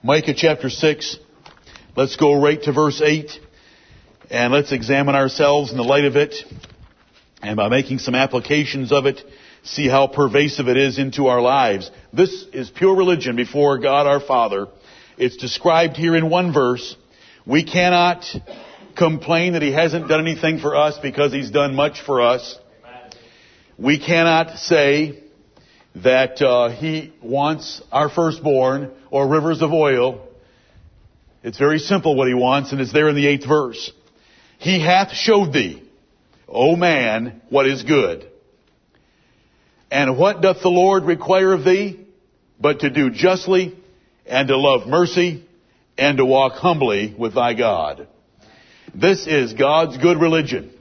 Micah chapter 6. Let's go right to verse 8 and let's examine ourselves in the light of it and by making some applications of it, see how pervasive it is into our lives. This is pure religion before God our Father. It's described here in one verse. We cannot complain that He hasn't done anything for us because He's done much for us. We cannot say that uh, He wants our firstborn or rivers of oil. It's very simple what He wants, and it's there in the eighth verse. He hath showed thee, O man, what is good. And what doth the Lord require of thee? But to do justly, and to love mercy, and to walk humbly with thy God. This is God's good religion.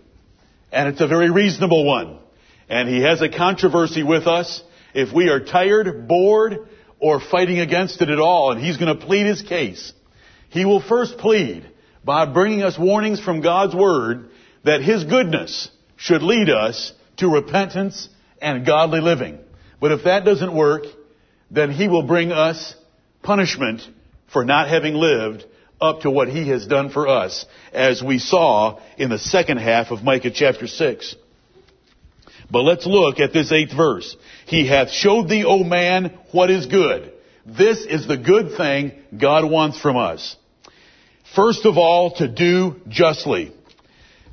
And it's a very reasonable one. And He has a controversy with us if we are tired, bored, or fighting against it at all. And He's going to plead His case. He will first plead by bringing us warnings from God's Word that His goodness should lead us to repentance and godly living. But if that doesn't work, then He will bring us punishment for not having lived up to what He has done for us, as we saw in the second half of Micah chapter 6. But let's look at this eighth verse. He hath showed thee, O man, what is good. This is the good thing God wants from us. First of all, to do justly.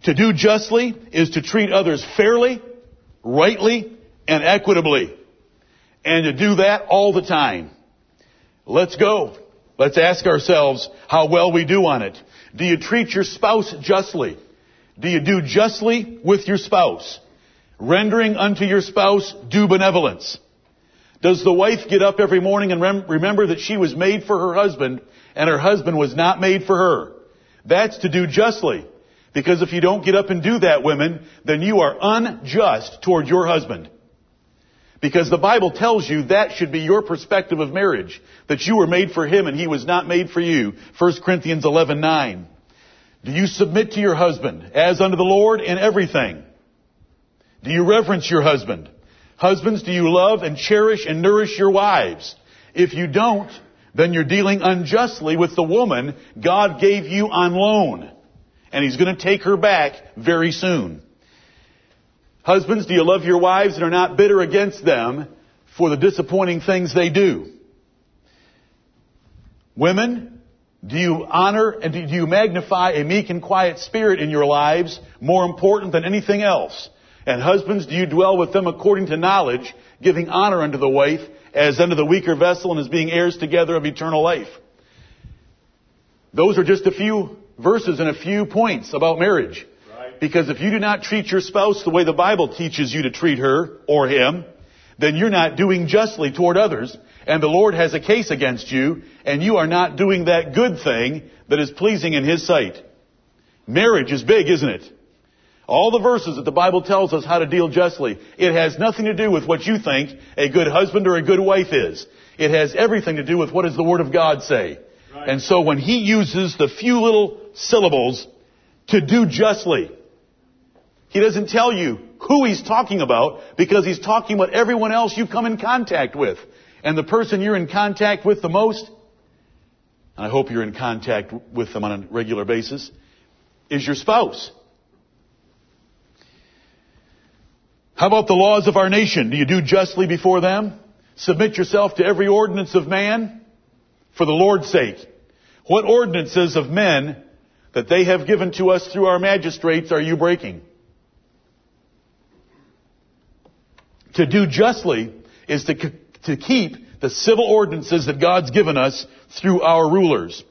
To do justly is to treat others fairly, rightly, and equitably. And to do that all the time. Let's go. Let's ask ourselves how well we do on it. Do you treat your spouse justly? Do you do justly with your spouse? Rendering unto your spouse due benevolence. Does the wife get up every morning and rem- remember that she was made for her husband and her husband was not made for her? That's to do justly. Because if you don't get up and do that, women, then you are unjust toward your husband. Because the Bible tells you that should be your perspective of marriage. That you were made for him and he was not made for you. 1 Corinthians 11, 9. Do you submit to your husband as unto the Lord in everything? Do you reverence your husband? Husbands, do you love and cherish and nourish your wives? If you don't, then you're dealing unjustly with the woman God gave you on loan. And He's going to take her back very soon. Husbands, do you love your wives and are not bitter against them for the disappointing things they do? Women, do you honor and do you magnify a meek and quiet spirit in your lives more important than anything else? And husbands, do you dwell with them according to knowledge, giving honor unto the wife as unto the weaker vessel and as being heirs together of eternal life? Those are just a few verses and a few points about marriage. Right. Because if you do not treat your spouse the way the Bible teaches you to treat her or him, then you're not doing justly toward others, and the Lord has a case against you, and you are not doing that good thing that is pleasing in His sight. Marriage is big, isn't it? All the verses that the Bible tells us how to deal justly, it has nothing to do with what you think a good husband or a good wife is. It has everything to do with what does the Word of God say. Right. And so when He uses the few little syllables to do justly, He doesn't tell you who He's talking about because He's talking about everyone else you come in contact with. And the person you're in contact with the most, and I hope you're in contact with them on a regular basis, is your spouse. How about the laws of our nation? Do you do justly before them? Submit yourself to every ordinance of man for the Lord's sake. What ordinances of men that they have given to us through our magistrates are you breaking? To do justly is to, to keep the civil ordinances that God's given us through our rulers.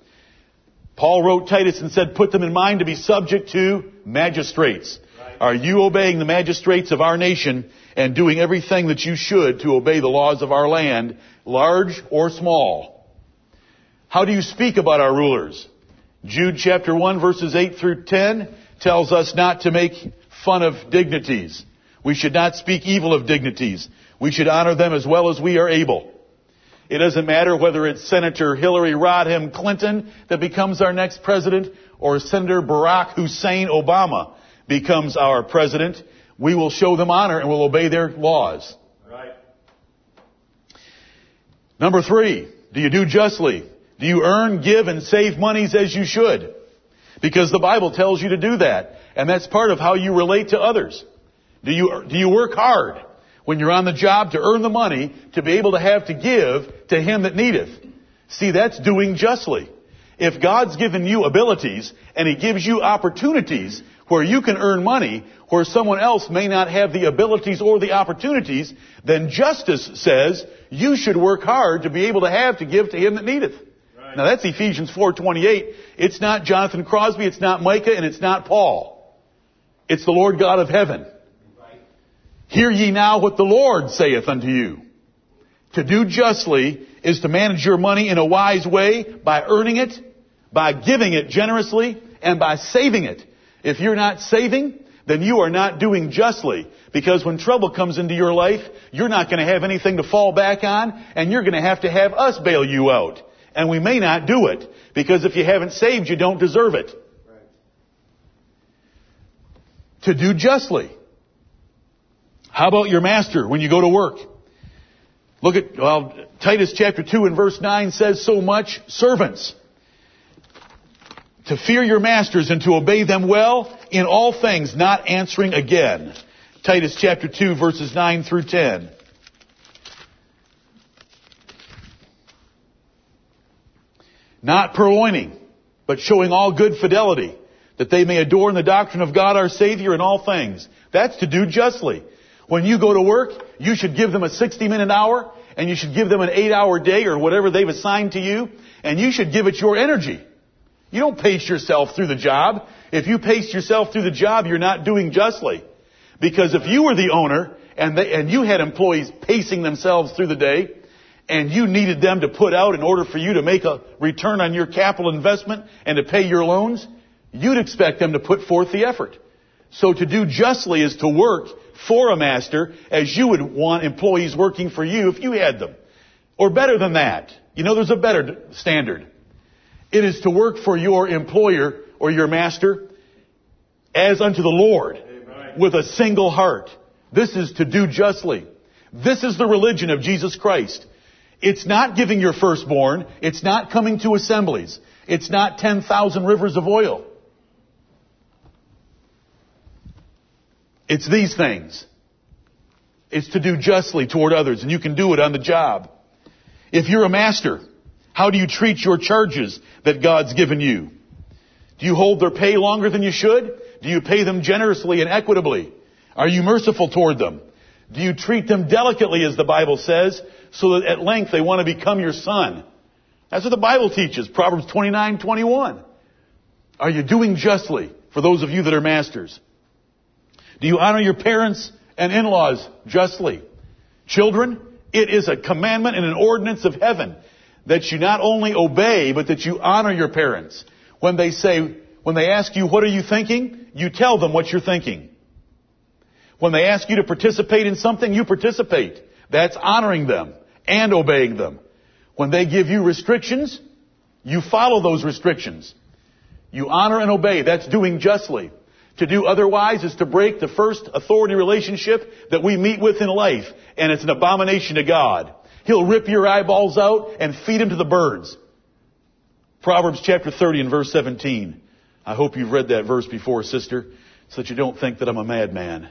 Paul wrote Titus and said, put them in mind to be subject to magistrates. Are you obeying the magistrates of our nation and doing everything that you should to obey the laws of our land, large or small? How do you speak about our rulers? Jude chapter 1 verses 8 through 10 tells us not to make fun of dignities. We should not speak evil of dignities. We should honor them as well as we are able. It doesn't matter whether it's Senator Hillary Rodham Clinton that becomes our next president or Senator Barack Hussein Obama becomes our president, we will show them honor and will obey their laws. Right. Number three, do you do justly? Do you earn, give, and save monies as you should? Because the Bible tells you to do that. And that's part of how you relate to others. Do you, do you work hard when you're on the job to earn the money to be able to have to give to him that needeth? See, that's doing justly. If God's given you abilities and He gives you opportunities where you can earn money where someone else may not have the abilities or the opportunities, then justice says you should work hard to be able to have to give to him that needeth. Right. Now that's Ephesians 4:28. It's not Jonathan Crosby, it's not Micah, and it's not Paul. It's the Lord God of heaven. Right. Hear ye now what the Lord saith unto you. To do justly is to manage your money in a wise way by earning it, by giving it generously, and by saving it. If you're not saving, then you are not doing justly. Because when trouble comes into your life, you're not going to have anything to fall back on, and you're going to have to have us bail you out. And we may not do it, because if you haven't saved, you don't deserve it. Right. To do justly. How about your master when you go to work? Look at, well, Titus chapter 2 and verse 9 says so much, servants to fear your masters and to obey them well in all things, not answering again. Titus chapter 2 verses 9 through 10. Not purloining, but showing all good fidelity, that they may adorn the doctrine of God our Savior in all things. That's to do justly. When you go to work, you should give them a 60 minute hour, and you should give them an 8 hour day or whatever they've assigned to you, and you should give it your energy. You don't pace yourself through the job. If you pace yourself through the job, you're not doing justly. Because if you were the owner and, they, and you had employees pacing themselves through the day, and you needed them to put out in order for you to make a return on your capital investment and to pay your loans, you'd expect them to put forth the effort. So to do justly is to work for a master as you would want employees working for you if you had them. Or better than that. You know, there's a better standard. It is to work for your employer or your master as unto the Lord Amen. with a single heart. This is to do justly. This is the religion of Jesus Christ. It's not giving your firstborn. It's not coming to assemblies. It's not 10,000 rivers of oil. It's these things. It's to do justly toward others, and you can do it on the job. If you're a master, how do you treat your charges that God's given you? Do you hold their pay longer than you should? Do you pay them generously and equitably? Are you merciful toward them? Do you treat them delicately as the Bible says so that at length they want to become your son? That's what the Bible teaches, Proverbs 29, 21. Are you doing justly for those of you that are masters? Do you honor your parents and in-laws justly? Children, it is a commandment and an ordinance of heaven that you not only obey, but that you honor your parents. When they say, when they ask you, what are you thinking? You tell them what you're thinking. When they ask you to participate in something, you participate. That's honoring them and obeying them. When they give you restrictions, you follow those restrictions. You honor and obey. That's doing justly. To do otherwise is to break the first authority relationship that we meet with in life, and it's an abomination to God. He'll rip your eyeballs out and feed them to the birds. Proverbs chapter 30 and verse 17. I hope you've read that verse before, sister, so that you don't think that I'm a madman.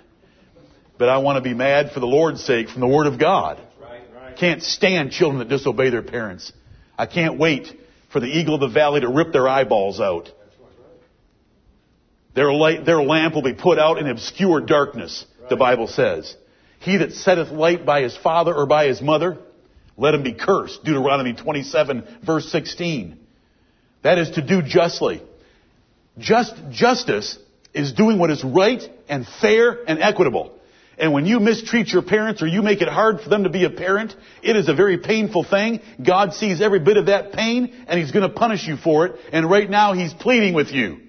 But I want to be mad for the Lord's sake from the Word of God. Can't stand children that disobey their parents. I can't wait for the eagle of the valley to rip their eyeballs out. Their, light, their lamp will be put out in obscure darkness, the Bible says. He that setteth light by his father or by his mother let him be cursed. Deuteronomy 27 verse 16. That is to do justly. Just, justice is doing what is right and fair and equitable. And when you mistreat your parents or you make it hard for them to be a parent, it is a very painful thing. God sees every bit of that pain and He's going to punish you for it. And right now He's pleading with you.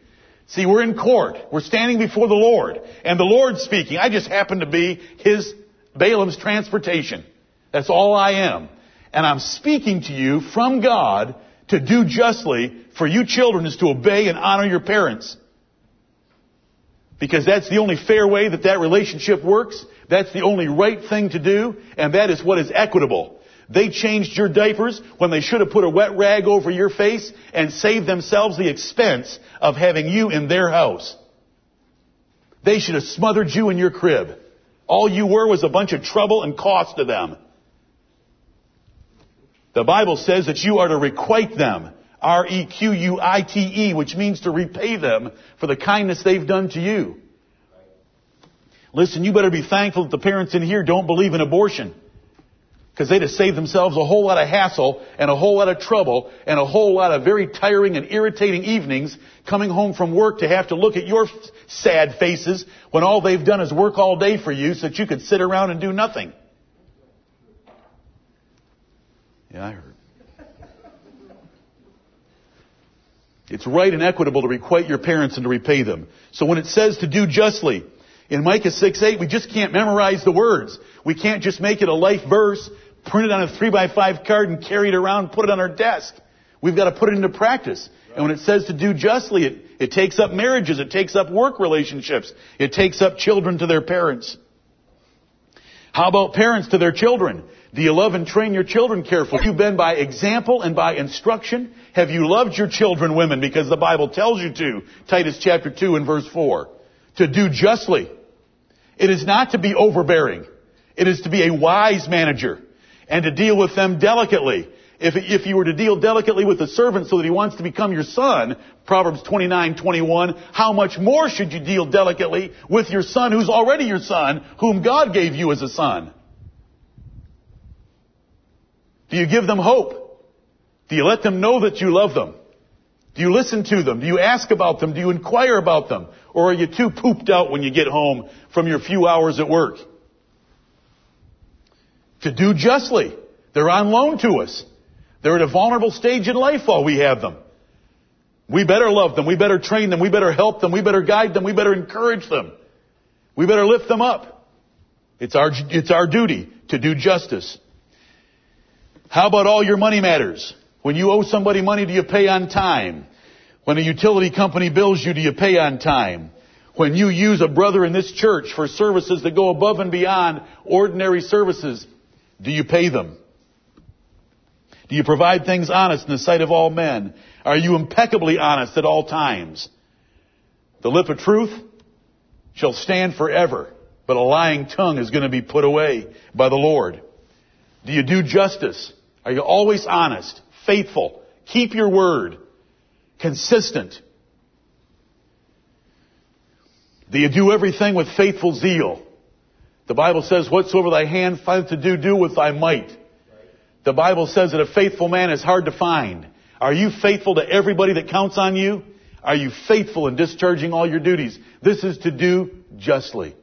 See, we're in court. We're standing before the Lord. And the Lord's speaking. I just happen to be His, Balaam's transportation. That's all I am. And I'm speaking to you from God to do justly for you children is to obey and honor your parents. Because that's the only fair way that that relationship works. That's the only right thing to do. And that is what is equitable. They changed your diapers when they should have put a wet rag over your face and saved themselves the expense of having you in their house. They should have smothered you in your crib. All you were was a bunch of trouble and cost to them. The Bible says that you are to requite them. R-E-Q-U-I-T-E, which means to repay them for the kindness they've done to you. Listen, you better be thankful that the parents in here don't believe in abortion. Because they'd have saved themselves a whole lot of hassle and a whole lot of trouble and a whole lot of very tiring and irritating evenings coming home from work to have to look at your sad faces when all they've done is work all day for you so that you could sit around and do nothing. Yeah, I heard. It's right and equitable to requite your parents and to repay them. So when it says to do justly, in Micah 6 8, we just can't memorize the words. We can't just make it a life verse, print it on a 3 by 5 card and carry it around, put it on our desk. We've got to put it into practice. And when it says to do justly, it, it takes up marriages, it takes up work relationships, it takes up children to their parents. How about parents to their children? Do you love and train your children carefully? Have you been by example and by instruction? Have you loved your children, women? Because the Bible tells you to. Titus chapter 2 and verse 4 to do justly. It is not to be overbearing. It is to be a wise manager and to deal with them delicately. If, if you were to deal delicately with the servant so that he wants to become your son, Proverbs 29, 21, how much more should you deal delicately with your son who's already your son, whom God gave you as a son? Do you give them hope? Do you let them know that you love them? Do you listen to them? Do you ask about them? Do you inquire about them? Or are you too pooped out when you get home from your few hours at work? To do justly. They're on loan to us. They're at a vulnerable stage in life while we have them. We better love them. We better train them. We better help them. We better guide them. We better encourage them. We better lift them up. It's our, it's our duty to do justice. How about all your money matters? When you owe somebody money, do you pay on time? When a utility company bills you, do you pay on time? When you use a brother in this church for services that go above and beyond ordinary services, do you pay them? Do you provide things honest in the sight of all men? Are you impeccably honest at all times? The lip of truth shall stand forever, but a lying tongue is going to be put away by the Lord. Do you do justice? Are you always honest, faithful? Keep your word consistent. Do you do everything with faithful zeal? The Bible says, whatsoever thy hand findeth to do, do with thy might. The Bible says that a faithful man is hard to find. Are you faithful to everybody that counts on you? Are you faithful in discharging all your duties? This is to do justly.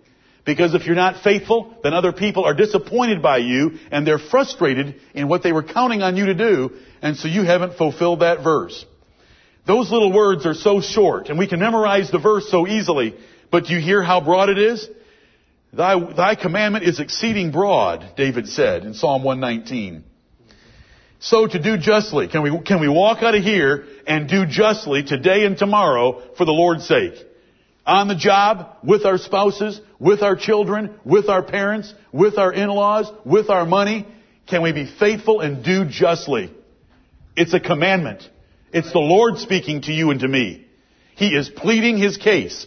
Because if you're not faithful, then other people are disappointed by you and they're frustrated in what they were counting on you to do, and so you haven't fulfilled that verse. Those little words are so short, and we can memorize the verse so easily, but do you hear how broad it is? Thy, thy commandment is exceeding broad, David said in Psalm 119. So to do justly, can we, can we walk out of here and do justly today and tomorrow for the Lord's sake? On the job, with our spouses, with our children, with our parents, with our in-laws, with our money, can we be faithful and do justly? It's a commandment. It's the Lord speaking to you and to me. He is pleading His case.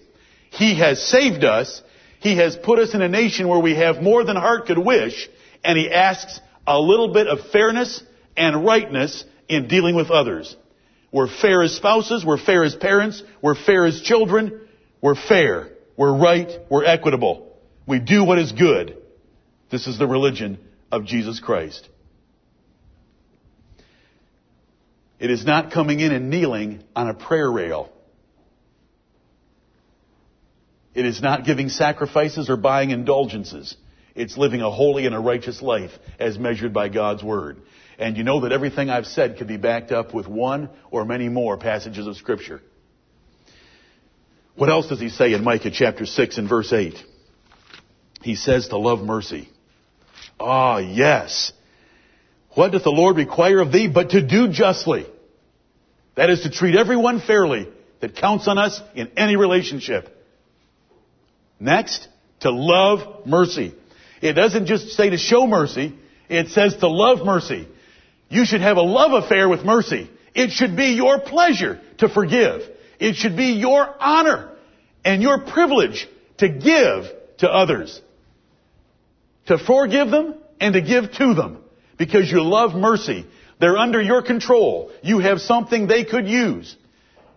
He has saved us. He has put us in a nation where we have more than heart could wish, and He asks a little bit of fairness and rightness in dealing with others. We're fair as spouses, we're fair as parents, we're fair as children, we're fair, we're right, we're equitable. We do what is good. This is the religion of Jesus Christ. It is not coming in and kneeling on a prayer rail. It is not giving sacrifices or buying indulgences. It's living a holy and a righteous life as measured by God's Word. And you know that everything I've said could be backed up with one or many more passages of Scripture. What else does he say in Micah chapter 6 and verse 8? He says to love mercy. Ah, yes. What doth the Lord require of thee but to do justly? That is to treat everyone fairly that counts on us in any relationship. Next, to love mercy. It doesn't just say to show mercy. It says to love mercy. You should have a love affair with mercy. It should be your pleasure to forgive. It should be your honor and your privilege to give to others. To forgive them and to give to them. Because you love mercy. They're under your control. You have something they could use.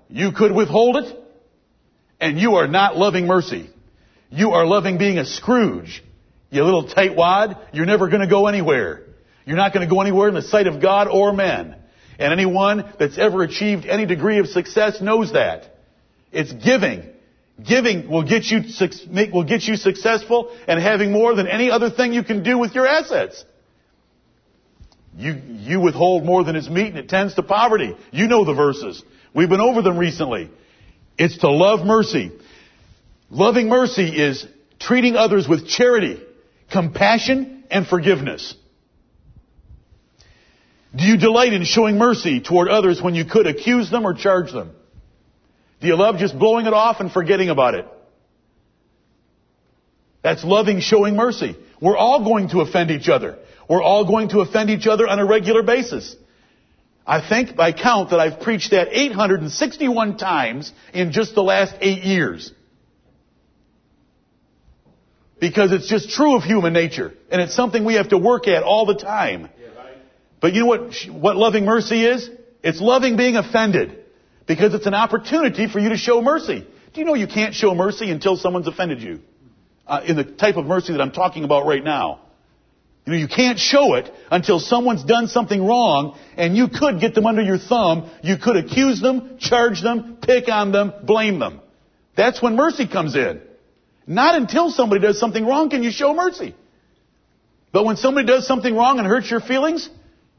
You could withhold it, and you are not loving mercy. You are loving being a Scrooge. You little tightwad, you're never going to go anywhere. You're not going to go anywhere in the sight of God or men. And anyone that's ever achieved any degree of success knows that. It's giving. Giving will get you, will get you successful and having more than any other thing you can do with your assets. You, you withhold more than is meet and it tends to poverty. You know the verses. We've been over them recently. It's to love mercy. Loving mercy is treating others with charity, compassion, and forgiveness. Do you delight in showing mercy toward others when you could accuse them or charge them? Do you love just blowing it off and forgetting about it? That's loving showing mercy. We're all going to offend each other. We're all going to offend each other on a regular basis. I think by count that I've preached that 861 times in just the last eight years. Because it's just true of human nature. And it's something we have to work at all the time. But you know what, what loving mercy is? It's loving being offended. Because it's an opportunity for you to show mercy. Do you know you can't show mercy until someone's offended you? Uh, in the type of mercy that I'm talking about right now. You know, you can't show it until someone's done something wrong and you could get them under your thumb. You could accuse them, charge them, pick on them, blame them. That's when mercy comes in. Not until somebody does something wrong can you show mercy. But when somebody does something wrong and hurts your feelings,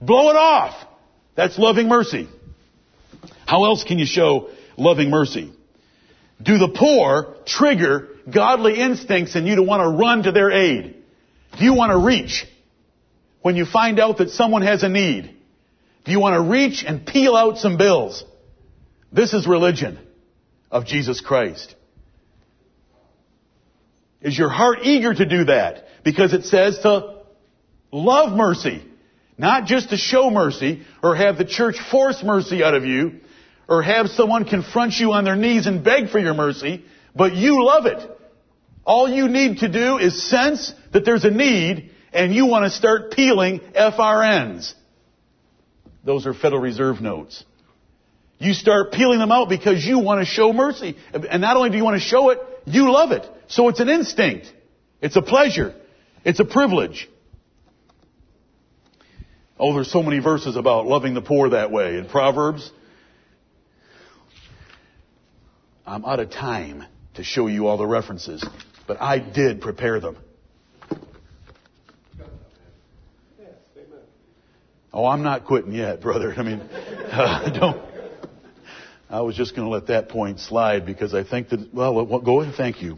blow it off. That's loving mercy. How else can you show loving mercy? Do the poor trigger godly instincts in you to want to run to their aid? Do you want to reach? when you find out that someone has a need? Do you want to reach and peel out some bills? This is religion of Jesus Christ. Is your heart eager to do that? Because it says to love mercy. Not just to show mercy or have the church force mercy out of you or have someone confront you on their knees and beg for your mercy, but you love it. All you need to do is sense that there's a need and you want to start peeling FRNs. Those are Federal Reserve notes. You start peeling them out because you want to show mercy. And not only do you want to show it, you love it. So it's an instinct. It's a pleasure. It's a privilege. Oh, there's so many verses about loving the poor that way. In Proverbs, I'm out of time to show you all the references, but I did prepare them. Oh, I'm not quitting yet, brother. I mean, uh, don't. I was just going to let that point slide because I think that, well, go ahead. Thank you.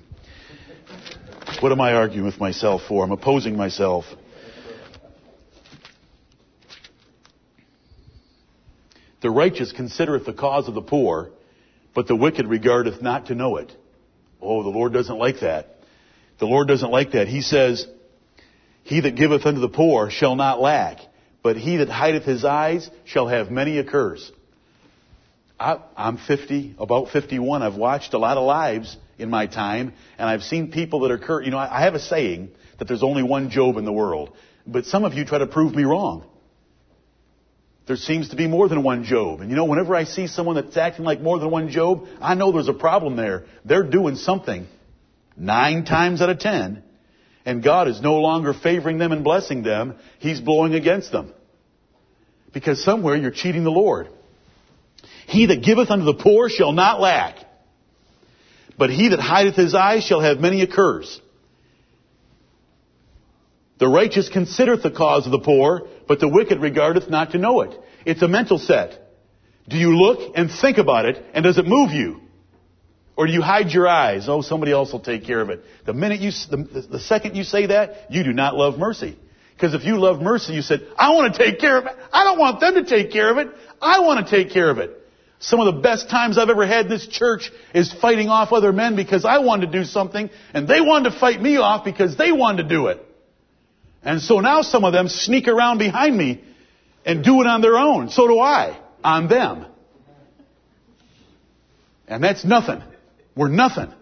What am I arguing with myself for? I'm opposing myself. The righteous considereth the cause of the poor, but the wicked regardeth not to know it. Oh, the Lord doesn't like that. The Lord doesn't like that. He says, He that giveth unto the poor shall not lack but he that hideth his eyes shall have many a curse. I, am 50, about 51. I've watched a lot of lives in my time, and I've seen people that are cursed. You know, I have a saying that there's only one Job in the world, but some of you try to prove me wrong. There seems to be more than one Job. And you know, whenever I see someone that's acting like more than one Job, I know there's a problem there. They're doing something nine times out of ten and God is no longer favoring them and blessing them. He's blowing against them. Because somewhere you're cheating the Lord. He that giveth unto the poor shall not lack. But he that hideth his eyes shall have many a curse. The righteous considereth the cause of the poor, but the wicked regardeth not to know it. It's a mental set. Do you look and think about it, and does it move you? Or do you hide your eyes? Oh, somebody else will take care of it. The minute you, the, the second you say that, you do not love mercy. Because if you love mercy, you said, I want to take care of it. I don't want them to take care of it. I want to take care of it. Some of the best times I've ever had in this church is fighting off other men because I wanted to do something and they wanted to fight me off because they wanted to do it. And so now some of them sneak around behind me and do it on their own. So do I. On them. And that's nothing. We're nothing.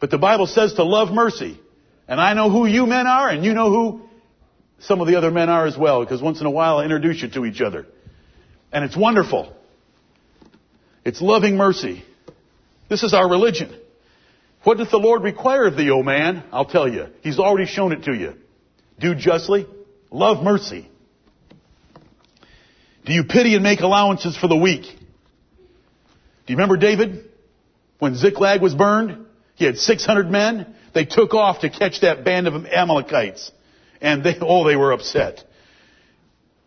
But the Bible says to love mercy. And I know who you men are, and you know who some of the other men are as well, because once in a while I introduce you to each other. And it's wonderful. It's loving mercy. This is our religion. What doth the Lord require of thee, O man? I'll tell you. He's already shown it to you. Do justly. Love mercy. Do you pity and make allowances for the weak? Do you remember David? When Ziklag was burned, he had 600 men. They took off to catch that band of Amalekites. And they, oh, they were upset.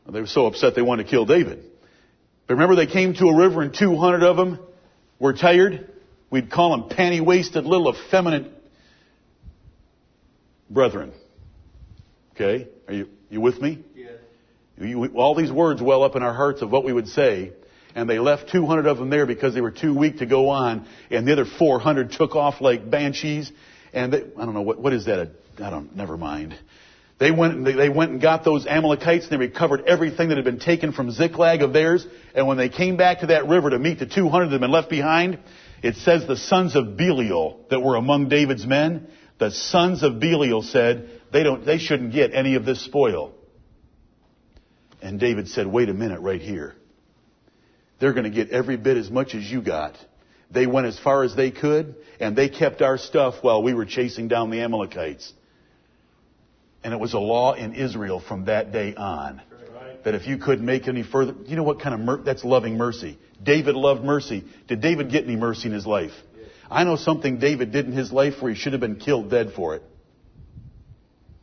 They were so upset they wanted to kill David. But remember they came to a river and 200 of them were tired? We'd call them panty-waisted little effeminate brethren. Okay? Are you, you with me? Yes. You, all these words well up in our hearts of what we would say. And they left 200 of them there because they were too weak to go on. And the other 400 took off like banshees. And they, I don't know, what, what is that? I don't, never mind. They went, they went and got those Amalekites and they recovered everything that had been taken from Ziklag of theirs. And when they came back to that river to meet the 200 that had been left behind, it says the sons of Belial that were among David's men, the sons of Belial said, they don't, they shouldn't get any of this spoil. And David said, wait a minute right here. They're going to get every bit as much as you got. They went as far as they could, and they kept our stuff while we were chasing down the Amalekites. And it was a law in Israel from that day on. That if you couldn't make any further, you know what kind of, mer- that's loving mercy. David loved mercy. Did David get any mercy in his life? I know something David did in his life where he should have been killed dead for it.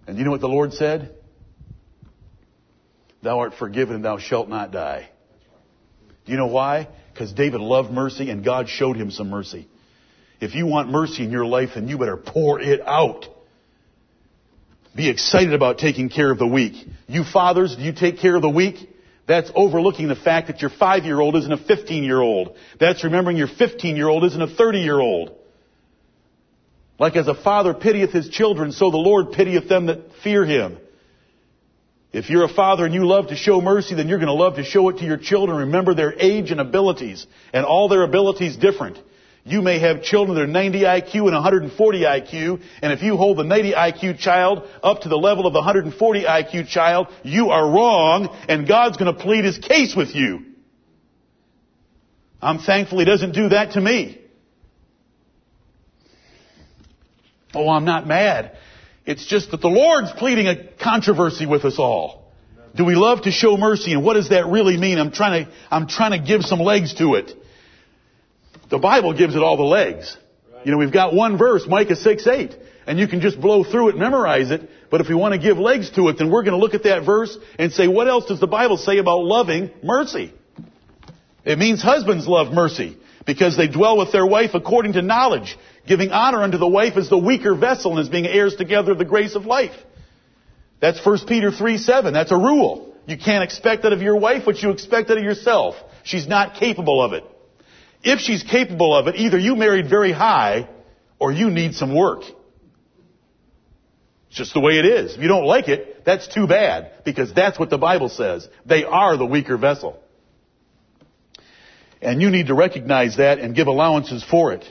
And you know what the Lord said? Thou art forgiven and thou shalt not die. Do you know why? Because David loved mercy and God showed him some mercy. If you want mercy in your life, then you better pour it out. Be excited about taking care of the weak. You fathers, do you take care of the weak? That's overlooking the fact that your five year old isn't a 15 year old. That's remembering your 15 year old isn't a 30 year old. Like as a father pitieth his children, so the Lord pitieth them that fear him. If you're a father and you love to show mercy, then you're going to love to show it to your children. Remember their age and abilities, and all their abilities different. You may have children that are 90 IQ and 140 IQ, and if you hold the 90 IQ child up to the level of the 140 IQ child, you are wrong, and God's going to plead his case with you. I'm thankful he doesn't do that to me. Oh, I'm not mad. It's just that the Lord's pleading a controversy with us all. Do we love to show mercy? And what does that really mean? I'm trying to, I'm trying to give some legs to it. The Bible gives it all the legs. You know, we've got one verse, Micah 6, 8, and you can just blow through it, memorize it, but if we want to give legs to it, then we're going to look at that verse and say, what else does the Bible say about loving mercy? It means husbands love mercy because they dwell with their wife according to knowledge, giving honor unto the wife as the weaker vessel and as being heirs together of the grace of life. That's 1 Peter 3, 7. That's a rule. You can't expect that of your wife what you expect that of yourself. She's not capable of it. If she's capable of it, either you married very high or you need some work. It's just the way it is. If you don't like it, that's too bad because that's what the Bible says. They are the weaker vessel. And you need to recognize that and give allowances for it.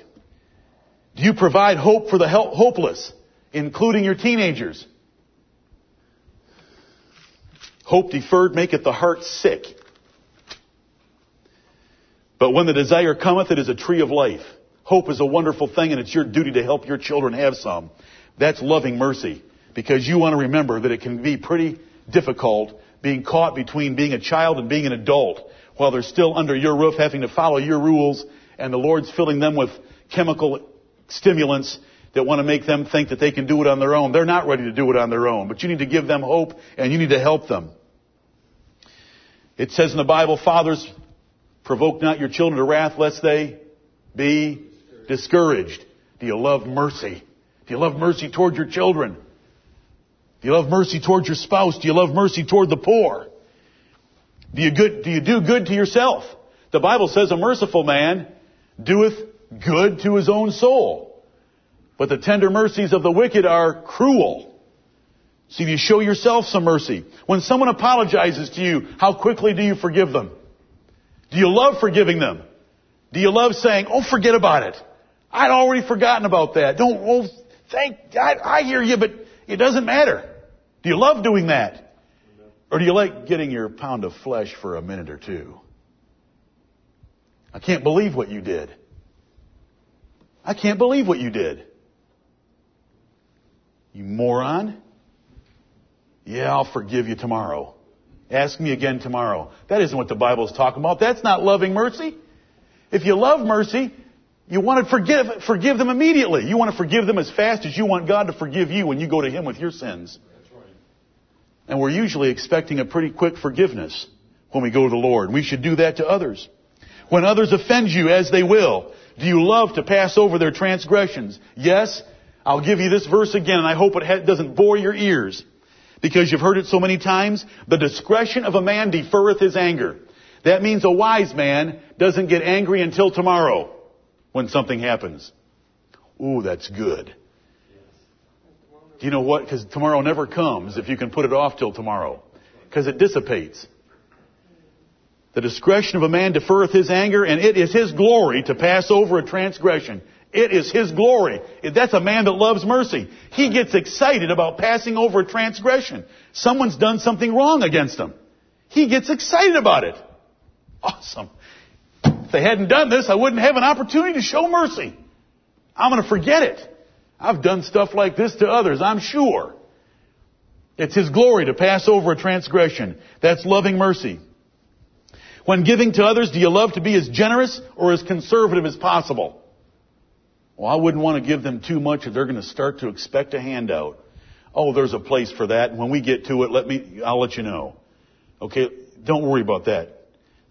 Do you provide hope for the hopeless, including your teenagers? Hope deferred maketh the heart sick. But when the desire cometh, it is a tree of life. Hope is a wonderful thing and it's your duty to help your children have some. That's loving mercy. Because you want to remember that it can be pretty difficult being caught between being a child and being an adult while they're still under your roof having to follow your rules and the Lord's filling them with chemical stimulants that want to make them think that they can do it on their own. They're not ready to do it on their own, but you need to give them hope and you need to help them. It says in the Bible, fathers, provoke not your children to wrath lest they be discouraged. Do you love mercy? Do you love mercy toward your children? Do you love mercy toward your spouse? Do you love mercy toward the poor? Do you, good, do you do good to yourself? The Bible says a merciful man doeth good to his own soul. But the tender mercies of the wicked are cruel. See, do you show yourself some mercy? When someone apologizes to you, how quickly do you forgive them? Do you love forgiving them? Do you love saying, oh, forget about it? I'd already forgotten about that. Don't, oh, thank, I, I hear you, but it doesn't matter. Do you love doing that? Or do you like getting your pound of flesh for a minute or two? I can't believe what you did. I can't believe what you did. You moron. Yeah, I'll forgive you tomorrow. Ask me again tomorrow. That isn't what the Bible is talking about. That's not loving mercy. If you love mercy, you want to forgive, forgive them immediately. You want to forgive them as fast as you want God to forgive you when you go to Him with your sins. And we're usually expecting a pretty quick forgiveness when we go to the Lord. We should do that to others. When others offend you, as they will, do you love to pass over their transgressions? Yes. I'll give you this verse again, and I hope it doesn't bore your ears because you've heard it so many times. The discretion of a man deferreth his anger. That means a wise man doesn't get angry until tomorrow when something happens. Ooh, that's good. Do you know what? Because tomorrow never comes if you can put it off till tomorrow. Because it dissipates. The discretion of a man deferreth his anger, and it is his glory to pass over a transgression. It is his glory. That's a man that loves mercy. He gets excited about passing over a transgression. Someone's done something wrong against him. He gets excited about it. Awesome. If they hadn't done this, I wouldn't have an opportunity to show mercy. I'm going to forget it. I've done stuff like this to others, I'm sure. It's His glory to pass over a transgression. That's loving mercy. When giving to others, do you love to be as generous or as conservative as possible? Well, I wouldn't want to give them too much if they're going to start to expect a handout. Oh, there's a place for that. When we get to it, let me, I'll let you know. Okay? Don't worry about that.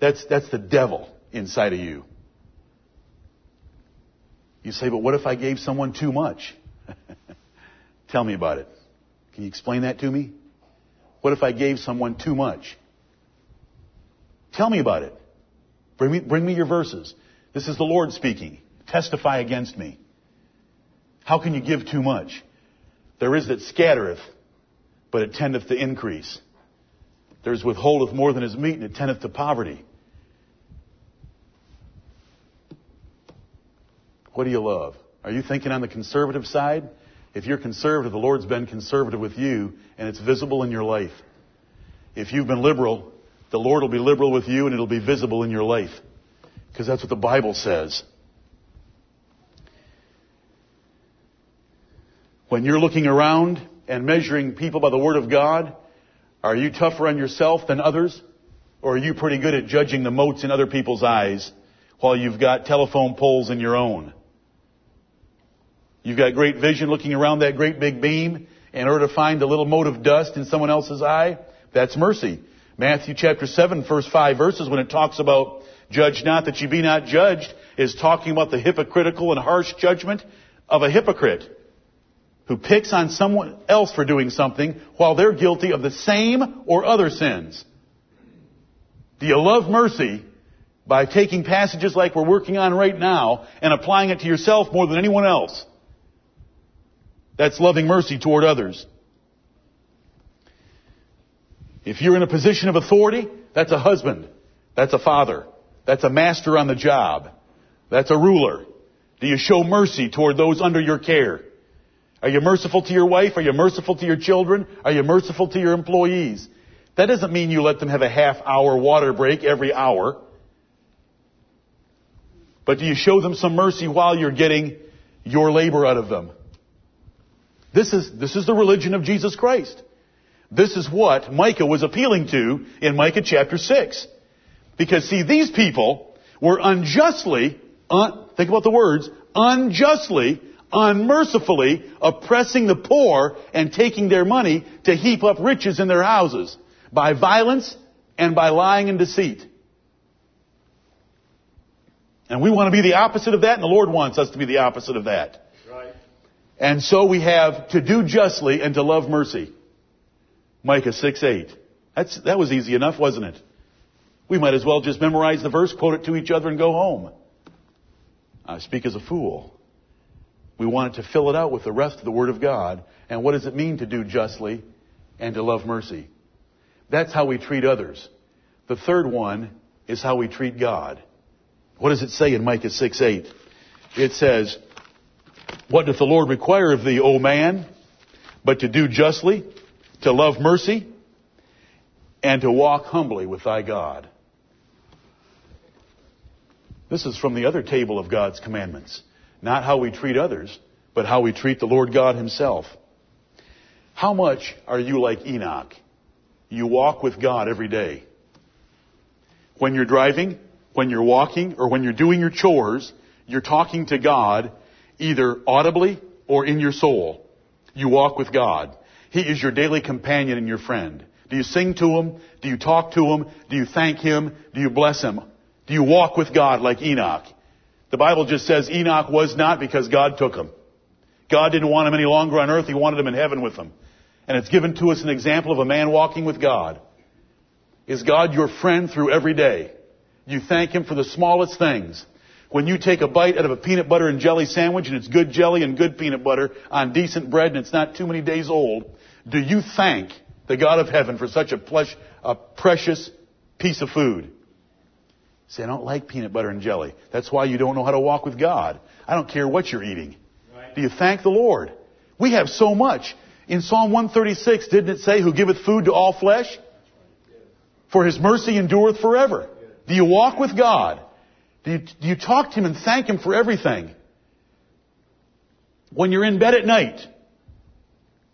That's, that's the devil inside of you. You say, but what if I gave someone too much? Tell me about it. Can you explain that to me? What if I gave someone too much? Tell me about it. Bring me, bring me your verses. This is the Lord speaking. Testify against me. How can you give too much? There is that scattereth, but it tendeth to increase. There's withholdeth more than is meet, and it tendeth to poverty. What do you love? Are you thinking on the conservative side? If you're conservative, the Lord's been conservative with you, and it's visible in your life. If you've been liberal, the Lord will be liberal with you, and it'll be visible in your life. Because that's what the Bible says. When you're looking around and measuring people by the Word of God, are you tougher on yourself than others? Or are you pretty good at judging the motes in other people's eyes while you've got telephone poles in your own? You've got great vision looking around that great big beam in order to find a little mote of dust in someone else's eye. That's mercy. Matthew chapter 7, first five verses, when it talks about judge not that you be not judged, is talking about the hypocritical and harsh judgment of a hypocrite who picks on someone else for doing something while they're guilty of the same or other sins. Do you love mercy by taking passages like we're working on right now and applying it to yourself more than anyone else? That's loving mercy toward others. If you're in a position of authority, that's a husband. That's a father. That's a master on the job. That's a ruler. Do you show mercy toward those under your care? Are you merciful to your wife? Are you merciful to your children? Are you merciful to your employees? That doesn't mean you let them have a half hour water break every hour. But do you show them some mercy while you're getting your labor out of them? This is, this is the religion of Jesus Christ. This is what Micah was appealing to in Micah chapter 6. Because see, these people were unjustly, un, think about the words, unjustly unmercifully oppressing the poor and taking their money to heap up riches in their houses by violence and by lying and deceit. And we want to be the opposite of that, and the Lord wants us to be the opposite of that. Right. And so we have to do justly and to love mercy. Micah 6 8. That's, that was easy enough, wasn't it? We might as well just memorize the verse, quote it to each other, and go home. I speak as a fool. We wanted to fill it out with the rest of the Word of God. And what does it mean to do justly and to love mercy. That's how we treat others. The third one is how we treat God. What does it say in Micah 6 8? It says, What doth the Lord require of thee, O man, but to do justly, to love mercy, and to walk humbly with thy God? This is from the other table of God's commandments. Not how we treat others, but how we treat the Lord God Himself. How much are you like Enoch? You walk with God every day. When you're driving, when you're walking, or when you're doing your chores, you're talking to God either audibly or in your soul. You walk with God. He is your daily companion and your friend. Do you sing to Him? Do you talk to Him? Do you thank Him? Do you bless Him? Do you walk with God like Enoch? The Bible just says Enoch was not because God took him. God didn't want him any longer on earth. He wanted him in heaven with him. And it's given to us an example of a man walking with God. Is God your friend through every day? You thank Him for the smallest things. When you take a bite out of a peanut butter and jelly sandwich and it's good jelly and good peanut butter on decent bread and it's not too many days old, do you thank the God of heaven for such a, plush, a precious piece of food? Say, I don't like peanut butter and jelly. That's why you don't know how to walk with God. I don't care what you're eating. Right. Do you thank the Lord? We have so much. In Psalm 136, didn't it say, Who giveth food to all flesh? For his mercy endureth forever. Do you walk with God? Do you, do you talk to him and thank him for everything? When you're in bed at night,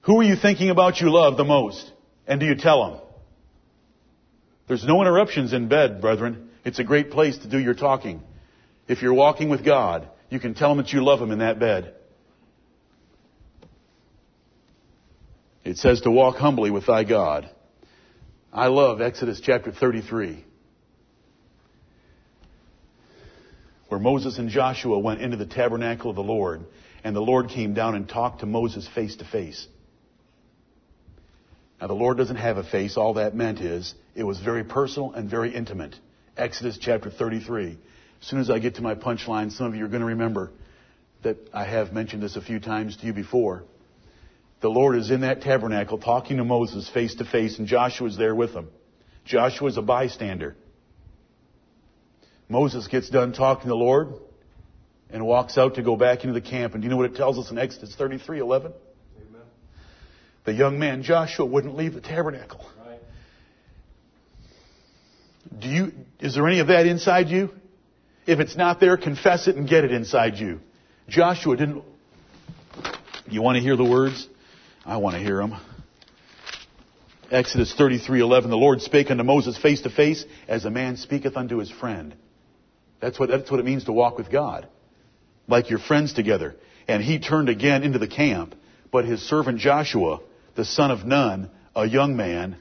who are you thinking about you love the most? And do you tell them? There's no interruptions in bed, brethren. It's a great place to do your talking. If you're walking with God, you can tell him that you love him in that bed. It says to walk humbly with thy God. I love Exodus chapter 33. Where Moses and Joshua went into the tabernacle of the Lord, and the Lord came down and talked to Moses face to face. Now the Lord doesn't have a face. All that meant is it was very personal and very intimate. Exodus chapter 33. As soon as I get to my punchline, some of you are going to remember that I have mentioned this a few times to you before. The Lord is in that tabernacle talking to Moses face to face, and Joshua is there with him. Joshua is a bystander. Moses gets done talking to the Lord and walks out to go back into the camp. And do you know what it tells us in Exodus 33 11? Amen. The young man Joshua wouldn't leave the tabernacle. Right. Do you, is there any of that inside you? If it's not there, confess it and get it inside you. Joshua didn't. You want to hear the words? I want to hear them. Exodus 33:11 The Lord spake unto Moses face to face as a man speaketh unto his friend. That's what that's what it means to walk with God. Like your friends together. And he turned again into the camp, but his servant Joshua, the son of Nun, a young man,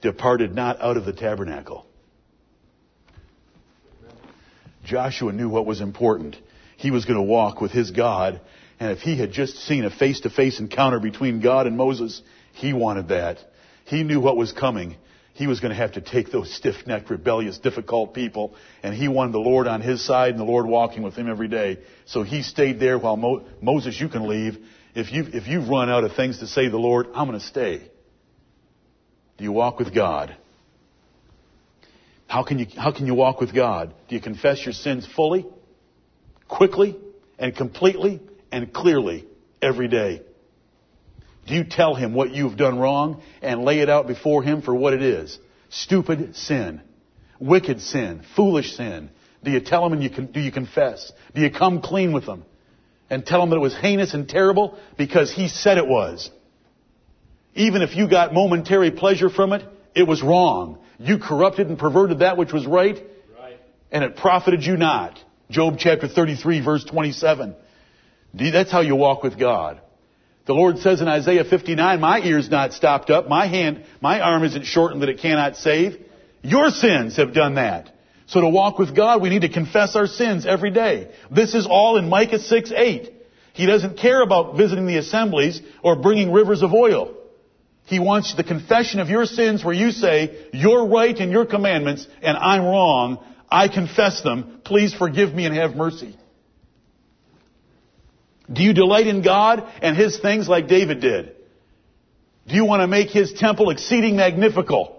departed not out of the tabernacle. Joshua knew what was important. He was going to walk with his God and if he had just seen a face to face encounter between God and Moses, he wanted that. He knew what was coming. He was going to have to take those stiff necked, rebellious, difficult people, and he wanted the Lord on his side and the Lord walking with him every day. So he stayed there while Mo- Moses, you can leave. If you've, if you've run out of things to say to the Lord, I'm going to stay. Do you walk with God? How can you, how can you walk with God? Do you confess your sins fully, quickly, and completely? and clearly every day? Do you tell him what you've done wrong and lay it out before him for what it is? Stupid sin, wicked sin, foolish sin. Do you tell him and you can, do you confess? Do you come clean with him and tell him that it was heinous and terrible because he said it was? Even if you got momentary pleasure from it, it was wrong. You corrupted and perverted that which was right, right. and it profited you not. Job chapter 33 verse 27. That's how you walk with God. The Lord says in Isaiah 59, my ear's not stopped up, my hand, my arm isn't shortened that it cannot save. Your sins have done that. So to walk with God, we need to confess our sins every day. This is all in Micah 6, 8. He doesn't care about visiting the assemblies or bringing rivers of oil. He wants the confession of your sins where you say, you're right in your commandments and I'm wrong. I confess them. Please forgive me and have mercy. Do you delight in God and His things like David did? Do you want to make his temple exceeding magnifical?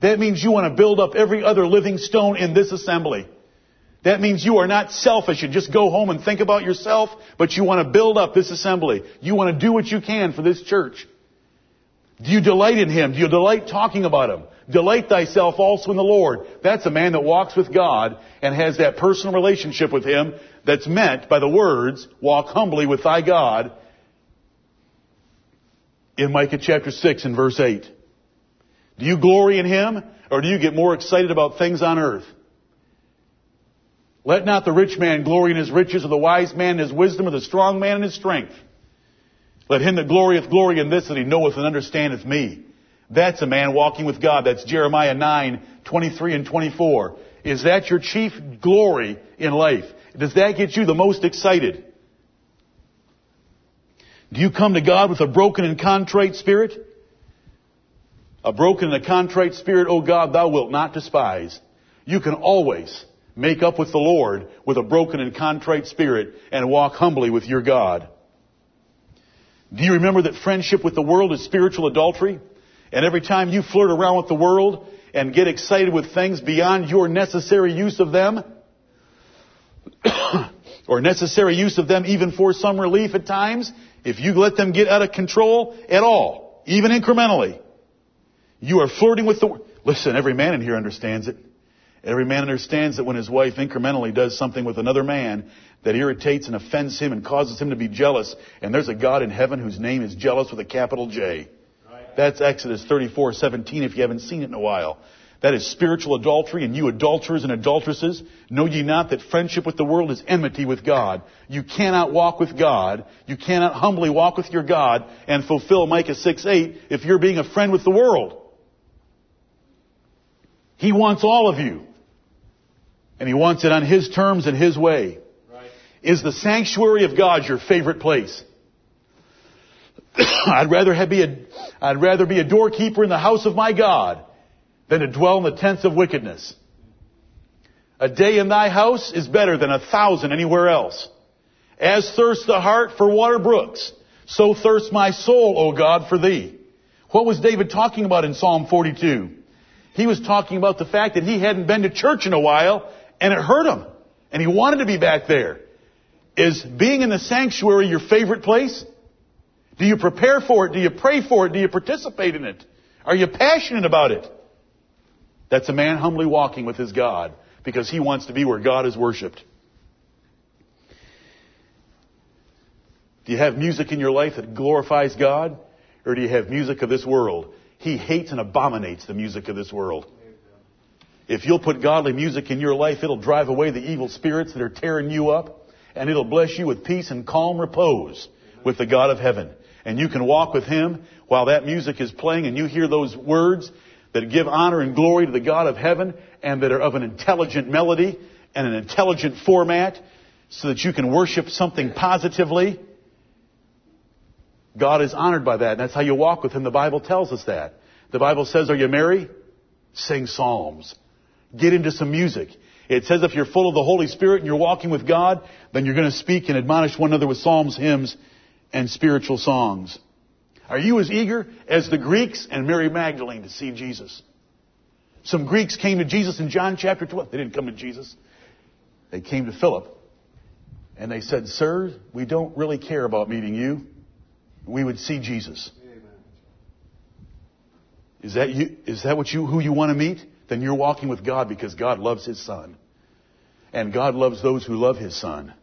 That means you want to build up every other living stone in this assembly. That means you are not selfish and just go home and think about yourself, but you want to build up this assembly. You want to do what you can for this church. Do you delight in Him? Do you delight talking about Him? Delight thyself also in the Lord. That's a man that walks with God and has that personal relationship with Him that's meant by the words, walk humbly with thy God in Micah chapter 6 and verse 8. Do you glory in Him or do you get more excited about things on earth? Let not the rich man glory in his riches or the wise man in his wisdom or the strong man in his strength. Let him that glorieth glory in this that he knoweth and understandeth me. That's a man walking with God. That's Jeremiah 9, 23 and 24. Is that your chief glory in life? Does that get you the most excited? Do you come to God with a broken and contrite spirit? A broken and a contrite spirit, O God, thou wilt not despise. You can always make up with the Lord with a broken and contrite spirit and walk humbly with your God. Do you remember that friendship with the world is spiritual adultery? And every time you flirt around with the world and get excited with things beyond your necessary use of them, or necessary use of them even for some relief at times, if you let them get out of control at all, even incrementally, you are flirting with the, listen, every man in here understands it. Every man understands that when his wife incrementally does something with another man that irritates and offends him and causes him to be jealous, and there's a God in heaven whose name is jealous with a capital J. That's Exodus 34:17 if you haven't seen it in a while. That is spiritual adultery, and you adulterers and adulteresses, know ye not that friendship with the world is enmity with God? You cannot walk with God, you cannot humbly walk with your God and fulfill Micah 6, 8 if you're being a friend with the world. He wants all of you. And He wants it on His terms and His way. Right. Is the sanctuary of God your favorite place? I'd rather be a, I'd rather be a doorkeeper in the house of my God than to dwell in the tents of wickedness. A day in thy house is better than a thousand anywhere else. As thirsts the heart for water brooks, so thirsts my soul, O God, for thee. What was David talking about in Psalm 42? He was talking about the fact that he hadn't been to church in a while and it hurt him. And he wanted to be back there. Is being in the sanctuary your favorite place? Do you prepare for it? Do you pray for it? Do you participate in it? Are you passionate about it? That's a man humbly walking with his God because he wants to be where God is worshiped. Do you have music in your life that glorifies God? Or do you have music of this world? He hates and abominates the music of this world. If you'll put godly music in your life, it'll drive away the evil spirits that are tearing you up, and it'll bless you with peace and calm repose with the God of heaven. And you can walk with Him while that music is playing and you hear those words that give honor and glory to the God of heaven and that are of an intelligent melody and an intelligent format so that you can worship something positively. God is honored by that. And that's how you walk with Him. The Bible tells us that. The Bible says, are you merry? Sing psalms. Get into some music. It says if you're full of the Holy Spirit and you're walking with God, then you're going to speak and admonish one another with psalms, hymns, and spiritual songs. Are you as eager as the Greeks and Mary Magdalene to see Jesus? Some Greeks came to Jesus in John chapter 12. They didn't come to Jesus. They came to Philip. And they said, Sir, we don't really care about meeting you. We would see Jesus. Is that you, is that what you, who you want to meet? then you're walking with God because God loves His Son. And God loves those who love His Son.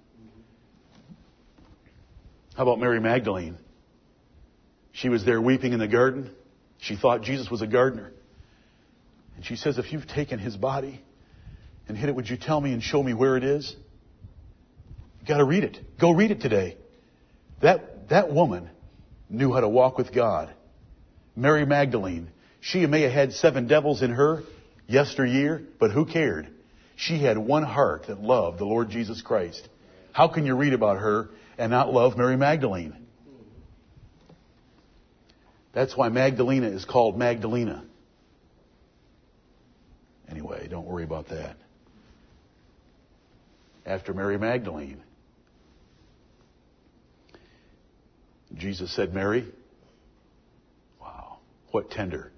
How about Mary Magdalene? She was there weeping in the garden. She thought Jesus was a gardener. And she says, If you've taken His body and hid it, would you tell me and show me where it is? You've gotta read it. Go read it today. That, that woman knew how to walk with God. Mary Magdalene. She may have had seven devils in her, yesteryear, but who cared? She had one heart that loved the Lord Jesus Christ. How can you read about her and not love Mary Magdalene? That's why Magdalena is called Magdalena. Anyway, don't worry about that. After Mary Magdalene, Jesus said, Mary, wow, What tender,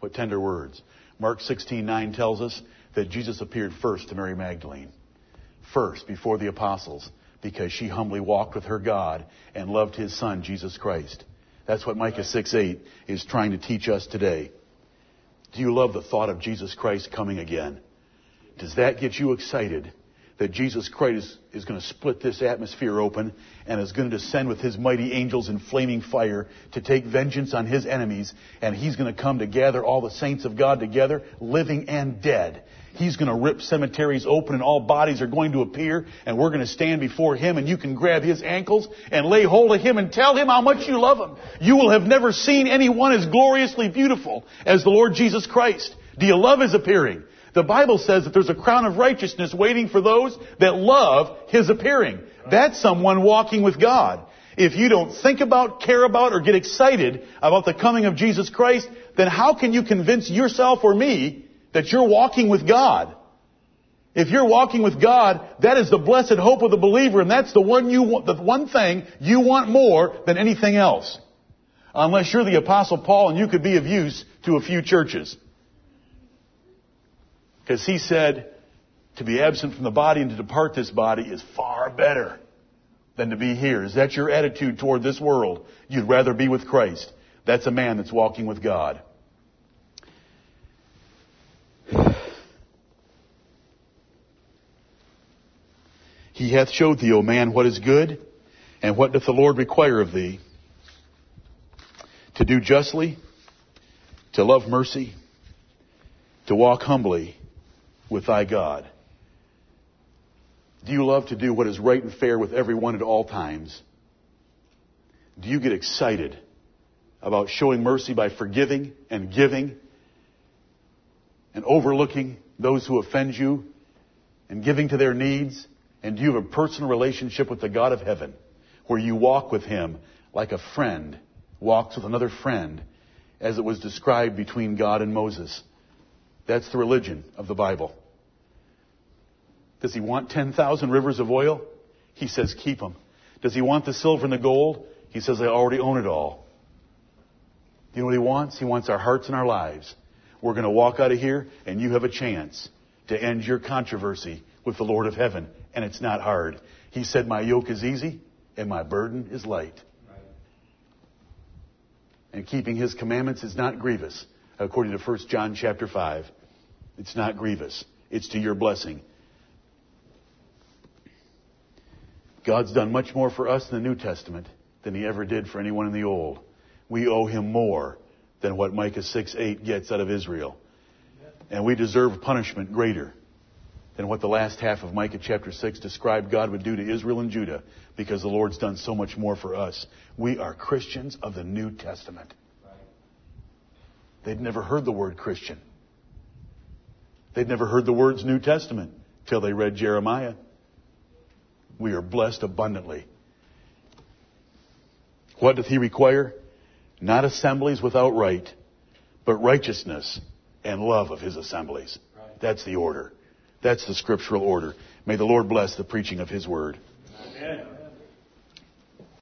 what tender words. Mark 16:9 tells us that Jesus appeared first to Mary Magdalene. First, before the apostles, because she humbly walked with her God and loved his son, Jesus Christ. That's what Micah 6:8 is trying to teach us today. Do you love the thought of Jesus Christ coming again? Does that get you excited that Jesus Christ is, is, going to split this atmosphere open and is going to descend with his mighty angels in flaming fire to take vengeance on his enemies and he's going to come to gather all the saints of God together, living and dead. He's going to rip cemeteries open and all bodies are going to appear and we're going to stand before him and you can grab his ankles and lay hold of him and tell him how much you love him. You will have never seen anyone as gloriously beautiful as the Lord Jesus Christ. Do you love his appearing? The Bible says that there's a crown of righteousness waiting for those that love His appearing. That's someone walking with God. If you don't think about, care about, or get excited about the coming of Jesus Christ, then how can you convince yourself or me that you're walking with God? If you're walking with God, that is the blessed hope of the believer, and that's the one you want, the one thing you want more than anything else. Unless you're the apostle Paul and you could be of use to a few churches. Because he said, to be absent from the body and to depart this body is far better than to be here. Is that your attitude toward this world? You'd rather be with Christ. That's a man that's walking with God. He hath showed thee, O man, what is good, and what doth the Lord require of thee? To do justly, to love mercy, to walk humbly, with thy God? Do you love to do what is right and fair with everyone at all times? Do you get excited about showing mercy by forgiving and giving and overlooking those who offend you and giving to their needs? And you have a personal relationship with the God of heaven where you walk with Him like a friend walks with another friend as it was described between God and Moses? That's the religion of the Bible. Does he want 10,000 rivers of oil? He says, keep them. Does he want the silver and the gold? He says, I already own it all. You know what he wants? He wants our hearts and our lives. We're going to walk out of here and you have a chance to end your controversy with the Lord of heaven. And it's not hard. He said, my yoke is easy and my burden is light. And keeping his commandments is not grievous, according to 1 John chapter 5. It's not grievous. It's to your blessing. God's done much more for us in the New Testament than he ever did for anyone in the Old. We owe him more than what Micah 6 8 gets out of Israel. And we deserve punishment greater than what the last half of Micah chapter 6 described God would do to Israel and Judah because the Lord's done so much more for us. We are Christians of the New Testament. They'd never heard the word Christian. They'd never heard the words New Testament till they read Jeremiah. We are blessed abundantly. What doth he require? Not assemblies without right, but righteousness and love of his assemblies. That's the order. That's the scriptural order. May the Lord bless the preaching of his word. Amen.